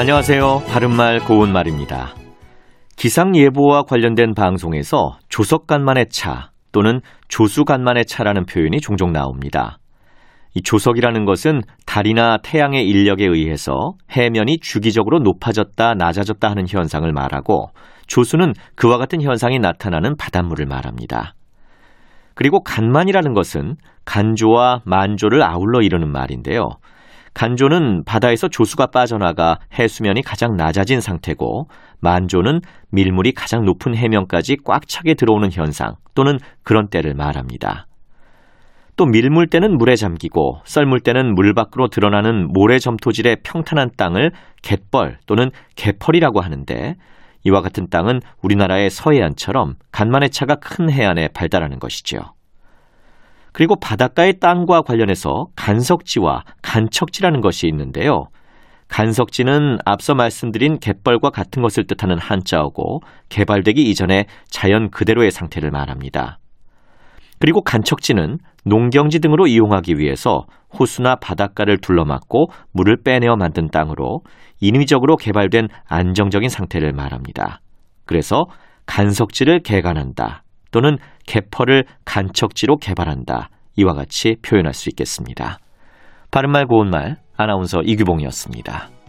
안녕하세요. 바른말 고운말입니다. 기상예보와 관련된 방송에서 조석간만의 차 또는 조수간만의 차라는 표현이 종종 나옵니다. 이 조석이라는 것은 달이나 태양의 인력에 의해서 해면이 주기적으로 높아졌다 낮아졌다 하는 현상을 말하고 조수는 그와 같은 현상이 나타나는 바닷물을 말합니다. 그리고 간만이라는 것은 간조와 만조를 아울러 이루는 말인데요. 간조는 바다에서 조수가 빠져나가 해수면이 가장 낮아진 상태고 만조는 밀물이 가장 높은 해면까지 꽉 차게 들어오는 현상 또는 그런 때를 말합니다. 또 밀물 때는 물에 잠기고 썰물 때는 물 밖으로 드러나는 모래 점토질의 평탄한 땅을 갯벌 또는 개펄이라고 하는데 이와 같은 땅은 우리나라의 서해안처럼 간만의 차가 큰 해안에 발달하는 것이지요. 그리고 바닷가의 땅과 관련해서 간석지와 간척지라는 것이 있는데요. 간석지는 앞서 말씀드린 갯벌과 같은 것을 뜻하는 한자어고 개발되기 이전에 자연 그대로의 상태를 말합니다. 그리고 간척지는 농경지 등으로 이용하기 위해서 호수나 바닷가를 둘러막고 물을 빼내어 만든 땅으로 인위적으로 개발된 안정적인 상태를 말합니다. 그래서 간석지를 개간한다 또는 개펄을 간척지로 개발한다 이와 같이 표현할 수 있겠습니다. 바른말 고운말 아나운서 이규봉이었습니다.